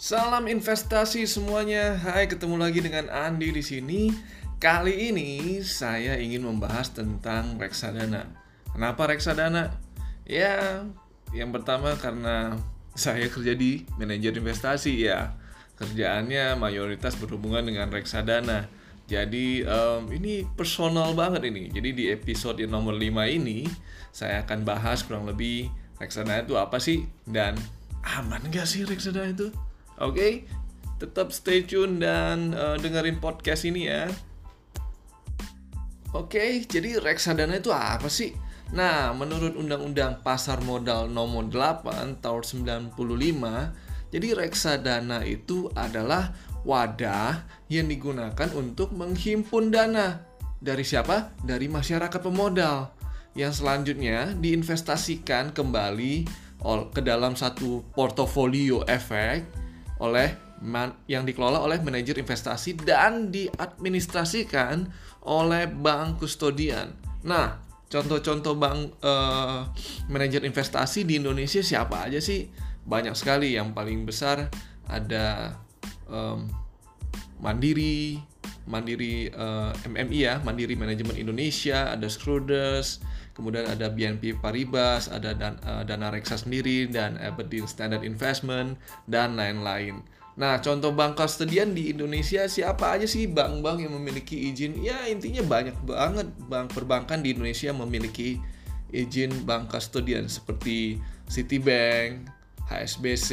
Salam investasi semuanya. Hai, ketemu lagi dengan Andi di sini. Kali ini saya ingin membahas tentang reksadana. Kenapa reksadana? Ya, yang pertama karena saya kerja di manajer investasi ya. Kerjaannya mayoritas berhubungan dengan reksadana. Jadi um, ini personal banget ini. Jadi di episode yang nomor 5 ini saya akan bahas kurang lebih reksadana itu apa sih dan aman gak sih reksadana itu? Oke, tetap stay tune dan uh, dengerin podcast ini ya. Oke, jadi reksadana itu apa sih? Nah, menurut Undang-Undang Pasar Modal Nomor 8 Tahun 95, jadi reksadana itu adalah wadah yang digunakan untuk menghimpun dana. Dari siapa? Dari masyarakat pemodal. Yang selanjutnya diinvestasikan kembali ke dalam satu portofolio efek oleh yang dikelola oleh manajer investasi dan diadministrasikan oleh bank kustodian. Nah, contoh-contoh bank uh, manajer investasi di Indonesia siapa aja sih? Banyak sekali. Yang paling besar ada um, Mandiri, Mandiri uh, eh, MMI ya, Mandiri Manajemen Indonesia, ada Schroders, kemudian ada BNP Paribas, ada dan, uh, Dana Reksa sendiri dan Aberdeen Standard Investment dan lain-lain. Nah, contoh bank kustodian di Indonesia siapa aja sih bank-bank yang memiliki izin? Ya, intinya banyak banget bank perbankan di Indonesia memiliki izin bank kustodian seperti Citibank, HSBC,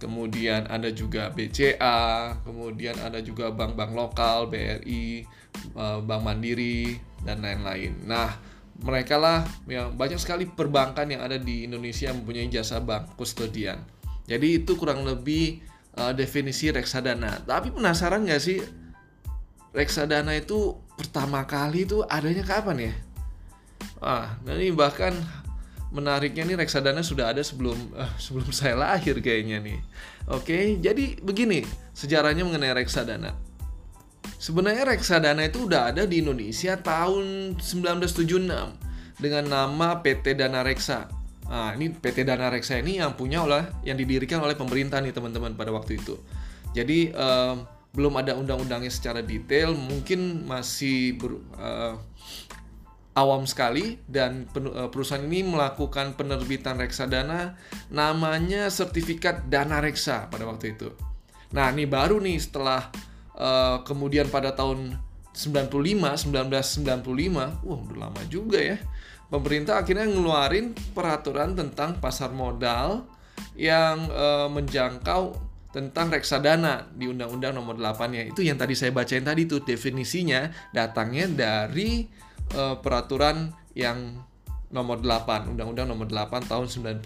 kemudian ada juga BCA, kemudian ada juga bank-bank lokal, BRI, eh, Bank Mandiri, dan lain-lain. Nah, mereka lah yang banyak sekali perbankan yang ada di Indonesia yang mempunyai jasa bank kustodian. Jadi itu kurang lebih uh, definisi reksadana. Tapi penasaran nggak sih reksadana itu pertama kali itu adanya kapan ya? Ah, nah ini bahkan menariknya nih reksadana sudah ada sebelum uh, sebelum saya lahir kayaknya nih. Oke, jadi begini sejarahnya mengenai reksadana. Sebenarnya reksadana itu udah ada di Indonesia tahun 1976 dengan nama PT Dana Reksa. Nah, ini PT Dana Reksa ini yang punya oleh yang didirikan oleh pemerintah nih teman-teman pada waktu itu. Jadi um, belum ada undang-undangnya secara detail, mungkin masih ber, uh, awam sekali dan eh, perusahaan ini melakukan penerbitan reksadana namanya sertifikat dana reksa pada waktu itu. Nah, ini baru nih setelah uh, kemudian pada tahun 95, 1995, wah udah lama juga ya. Pemerintah akhirnya ngeluarin peraturan tentang pasar modal yang uh, menjangkau tentang reksadana di Undang-Undang Nomor 8 ya. Itu yang tadi saya bacain tadi tuh definisinya datangnya dari uh, peraturan yang nomor 8, Undang-Undang nomor 8 tahun 95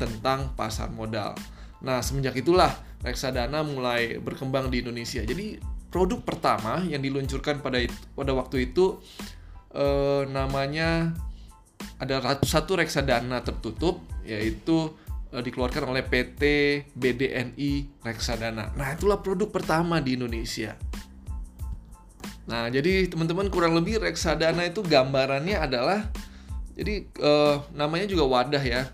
tentang pasar modal. Nah, semenjak itulah reksadana mulai berkembang di Indonesia. Jadi, produk pertama yang diluncurkan pada itu, pada waktu itu eh, namanya ada satu reksadana tertutup yaitu eh, dikeluarkan oleh PT BDNI Reksadana. Nah, itulah produk pertama di Indonesia. Nah, jadi teman-teman kurang lebih reksadana itu gambarannya adalah jadi uh, namanya juga wadah ya.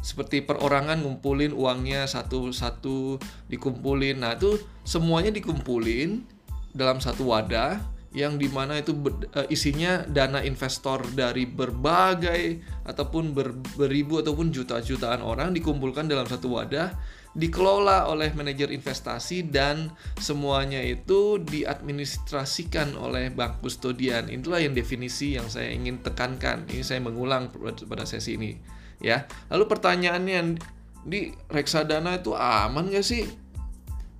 Seperti perorangan ngumpulin uangnya satu-satu dikumpulin. Nah, itu semuanya dikumpulin dalam satu wadah yang di mana itu uh, isinya dana investor dari berbagai ataupun ber, beribu ataupun juta-jutaan orang dikumpulkan dalam satu wadah dikelola oleh manajer investasi dan semuanya itu diadministrasikan oleh bank kustodian. Itulah yang definisi yang saya ingin tekankan. Ini saya mengulang pada sesi ini, ya. Lalu pertanyaannya di reksadana itu aman gak sih?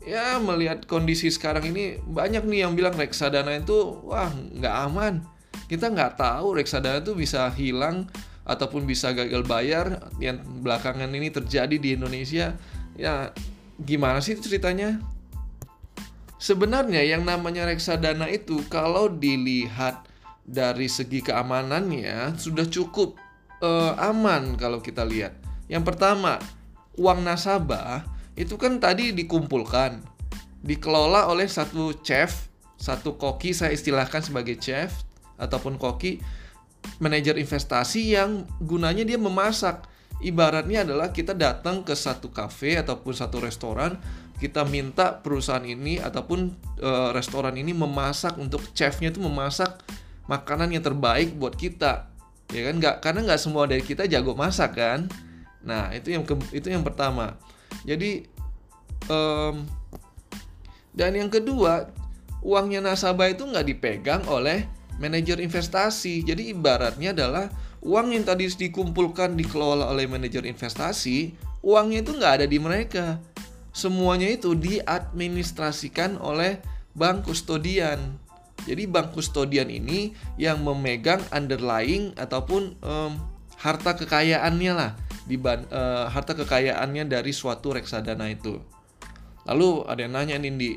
Ya melihat kondisi sekarang ini banyak nih yang bilang reksadana itu wah nggak aman. Kita nggak tahu reksadana itu bisa hilang ataupun bisa gagal bayar yang belakangan ini terjadi di Indonesia ya gimana sih ceritanya? Sebenarnya yang namanya reksadana itu kalau dilihat dari segi keamanannya sudah cukup uh, aman kalau kita lihat. Yang pertama, uang nasabah itu kan tadi dikumpulkan, dikelola oleh satu chef, satu koki saya istilahkan sebagai chef ataupun koki manajer investasi yang gunanya dia memasak ibaratnya adalah kita datang ke satu kafe ataupun satu restoran kita minta perusahaan ini ataupun uh, restoran ini memasak untuk chefnya itu memasak makanan yang terbaik buat kita ya kan nggak karena nggak semua dari kita jago masak kan? Nah itu yang ke, itu yang pertama. Jadi um, dan yang kedua uangnya nasabah itu nggak dipegang oleh manajer investasi. Jadi ibaratnya adalah uang yang tadi dikumpulkan dikelola oleh manajer investasi uangnya itu nggak ada di mereka. Semuanya itu diadministrasikan oleh bank kustodian jadi bank kustodian ini yang memegang underlying ataupun um, harta kekayaannya lah di uh, harta kekayaannya dari suatu reksadana itu. Lalu ada yang nanya nih di,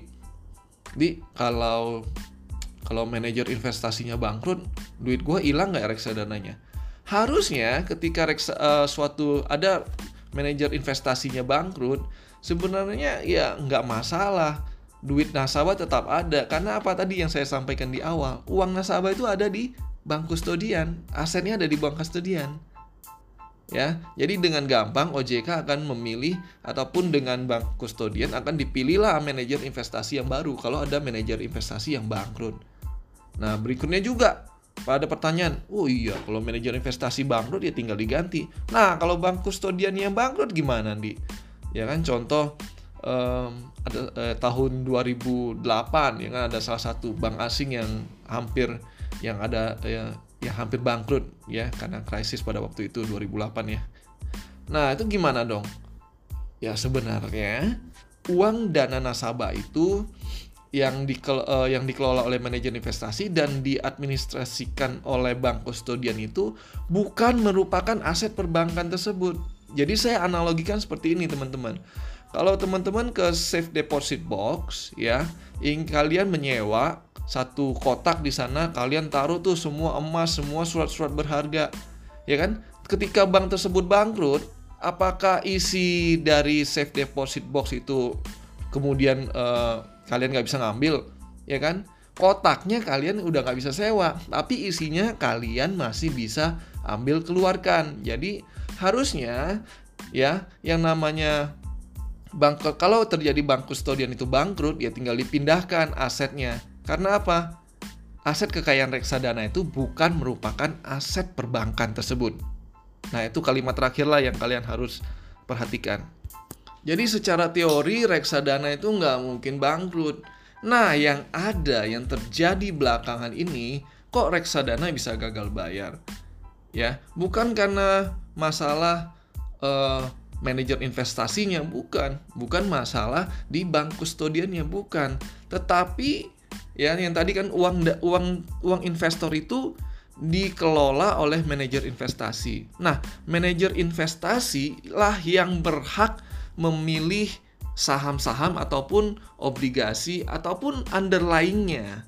di kalau kalau manajer investasinya bangkrut, duit gue hilang nggak reksadananya? Harusnya ketika reksa, uh, suatu ada manajer investasinya bangkrut, sebenarnya ya nggak masalah duit nasabah tetap ada. Karena apa? Tadi yang saya sampaikan di awal uang nasabah itu ada di bank kustodian. Asetnya ada di bank kustodian. Ya jadi dengan gampang OJK akan memilih ataupun dengan bank kustodian akan dipilihlah manajer investasi yang baru kalau ada manajer investasi yang bangkrut. Nah berikutnya juga pada pertanyaan oh iya kalau manajer investasi bangkrut ya tinggal diganti. Nah kalau bank kustodian yang bangkrut gimana nih ya kan contoh um, ada eh, tahun 2008 ya kan ada salah satu bank asing yang hampir yang ada ya, yang hampir bangkrut ya karena krisis pada waktu itu 2008 ya. Nah, itu gimana dong? Ya sebenarnya uang dana nasabah itu yang di uh, yang dikelola oleh manajer investasi dan diadministrasikan oleh bank kustodian itu bukan merupakan aset perbankan tersebut. Jadi saya analogikan seperti ini teman-teman. Kalau teman-teman ke safe deposit box ya, ingin kalian menyewa satu kotak di sana, kalian taruh tuh semua emas, semua surat-surat berharga. Ya kan? Ketika bank tersebut bangkrut, apakah isi dari safe deposit box itu kemudian uh, kalian nggak bisa ngambil, ya kan? Kotaknya kalian udah nggak bisa sewa, tapi isinya kalian masih bisa ambil keluarkan. Jadi harusnya ya yang namanya bank kalau terjadi bank kustodian itu bangkrut ya tinggal dipindahkan asetnya. Karena apa? Aset kekayaan reksadana itu bukan merupakan aset perbankan tersebut. Nah, itu kalimat terakhir lah yang kalian harus perhatikan. Jadi secara teori reksadana itu nggak mungkin bangkrut. Nah, yang ada yang terjadi belakangan ini, kok reksadana bisa gagal bayar? Ya, bukan karena masalah uh, manajer investasinya bukan, bukan masalah di bank kustodiannya bukan, tetapi ya yang tadi kan uang uang uang investor itu dikelola oleh manajer investasi. Nah, manajer investasi lah yang berhak memilih saham-saham ataupun obligasi ataupun underlyingnya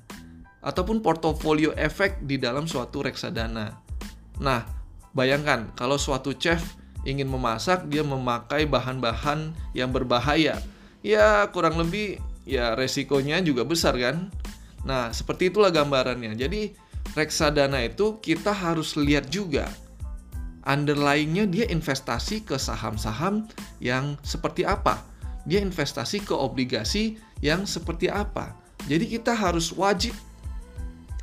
ataupun portofolio efek di dalam suatu reksadana. Nah, bayangkan kalau suatu chef ingin memasak dia memakai bahan-bahan yang berbahaya. Ya kurang lebih ya resikonya juga besar kan? Nah seperti itulah gambarannya. Jadi reksadana itu kita harus lihat juga. Underlyingnya dia investasi ke saham-saham yang seperti apa. Dia investasi ke obligasi yang seperti apa. Jadi kita harus wajib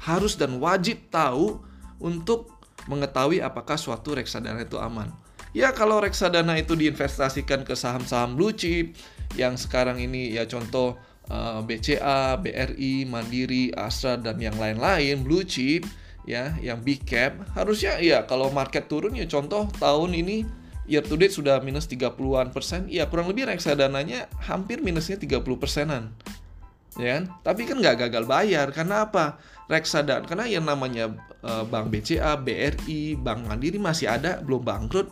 harus dan wajib tahu untuk mengetahui apakah suatu reksadana itu aman Ya kalau reksadana itu diinvestasikan ke saham-saham blue chip yang sekarang ini ya contoh eh, BCA, BRI, Mandiri, Astra dan yang lain-lain blue chip ya yang big cap harusnya ya kalau market turun ya contoh tahun ini year to date sudah minus 30-an persen ya kurang lebih reksadananya hampir minusnya 30 persenan ya kan? Tapi kan nggak gagal bayar karena apa? Reksadana karena yang namanya uh, Bank BCA, BRI, Bank Mandiri masih ada belum bangkrut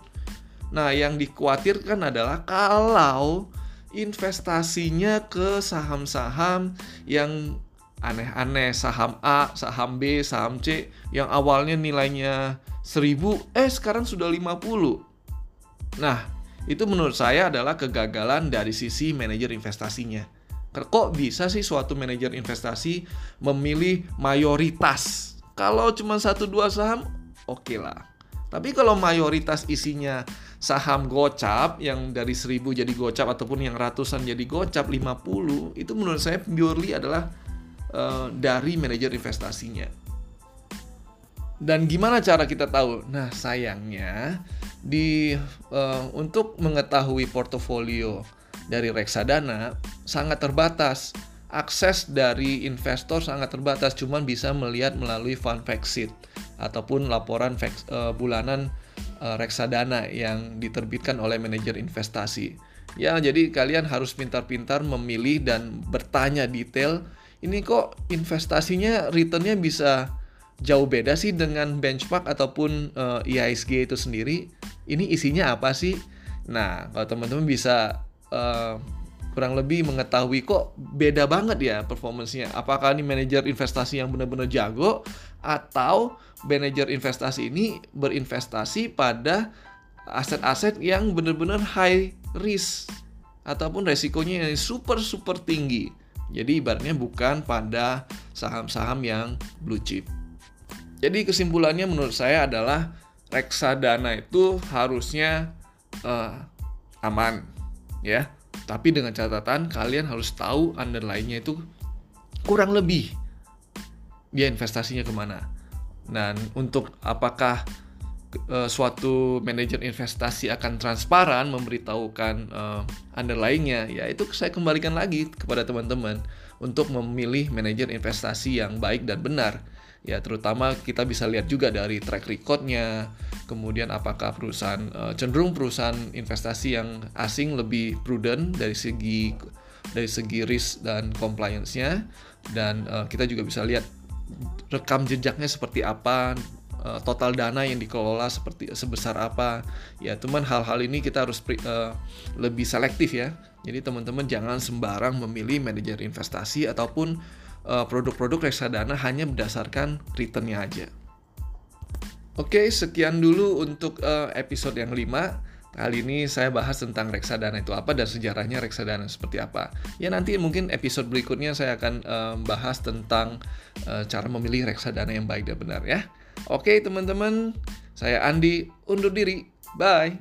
Nah, yang dikhawatirkan adalah kalau investasinya ke saham-saham yang aneh-aneh, saham A, saham B, saham C yang awalnya nilainya 1000 eh sekarang sudah 50. Nah, itu menurut saya adalah kegagalan dari sisi manajer investasinya. Kok bisa sih suatu manajer investasi memilih mayoritas? Kalau cuma satu dua saham, oke okay lah Tapi kalau mayoritas isinya saham gocap yang dari 1000 jadi gocap ataupun yang ratusan jadi gocap 50 itu menurut saya purely adalah uh, dari manajer investasinya. Dan gimana cara kita tahu? Nah, sayangnya di uh, untuk mengetahui portofolio dari reksadana sangat terbatas. Akses dari investor sangat terbatas, cuman bisa melihat melalui fund fact sheet ataupun laporan fact, uh, bulanan uh, reksadana yang diterbitkan oleh manajer investasi. Ya, jadi kalian harus pintar-pintar memilih dan bertanya detail. Ini kok investasinya returnnya bisa jauh beda sih dengan benchmark ataupun uh, IISG itu sendiri. Ini isinya apa sih? Nah, kalau teman-teman bisa uh, kurang lebih mengetahui kok beda banget ya performance-nya. Apakah ini manajer investasi yang benar-benar jago atau manajer investasi ini berinvestasi pada aset-aset yang benar-benar high risk ataupun resikonya yang super super tinggi. Jadi ibaratnya bukan pada saham-saham yang blue chip. Jadi kesimpulannya menurut saya adalah reksadana itu harusnya uh, aman, ya tapi dengan catatan kalian harus tahu underline-nya itu kurang lebih dia investasinya ke mana. Dan untuk apakah uh, suatu manajer investasi akan transparan memberitahukan uh, underlying-nya, ya itu saya kembalikan lagi kepada teman-teman untuk memilih manajer investasi yang baik dan benar ya terutama kita bisa lihat juga dari track recordnya kemudian apakah perusahaan uh, cenderung perusahaan investasi yang asing lebih prudent dari segi dari segi risk dan compliance-nya dan uh, kita juga bisa lihat rekam jejaknya seperti apa uh, total dana yang dikelola seperti sebesar apa ya cuman hal-hal ini kita harus uh, lebih selektif ya jadi teman-teman jangan sembarang memilih manajer investasi ataupun Eh, produk-produk reksadana hanya berdasarkan returnnya aja. Oke, sekian dulu untuk uh, episode yang 5. Kali ini saya bahas tentang reksadana itu apa dan sejarahnya reksadana seperti apa. Ya nanti mungkin episode berikutnya saya akan uh, bahas tentang uh, cara memilih reksadana yang baik dan benar ya. Oke teman-teman, saya Andi undur diri. Bye.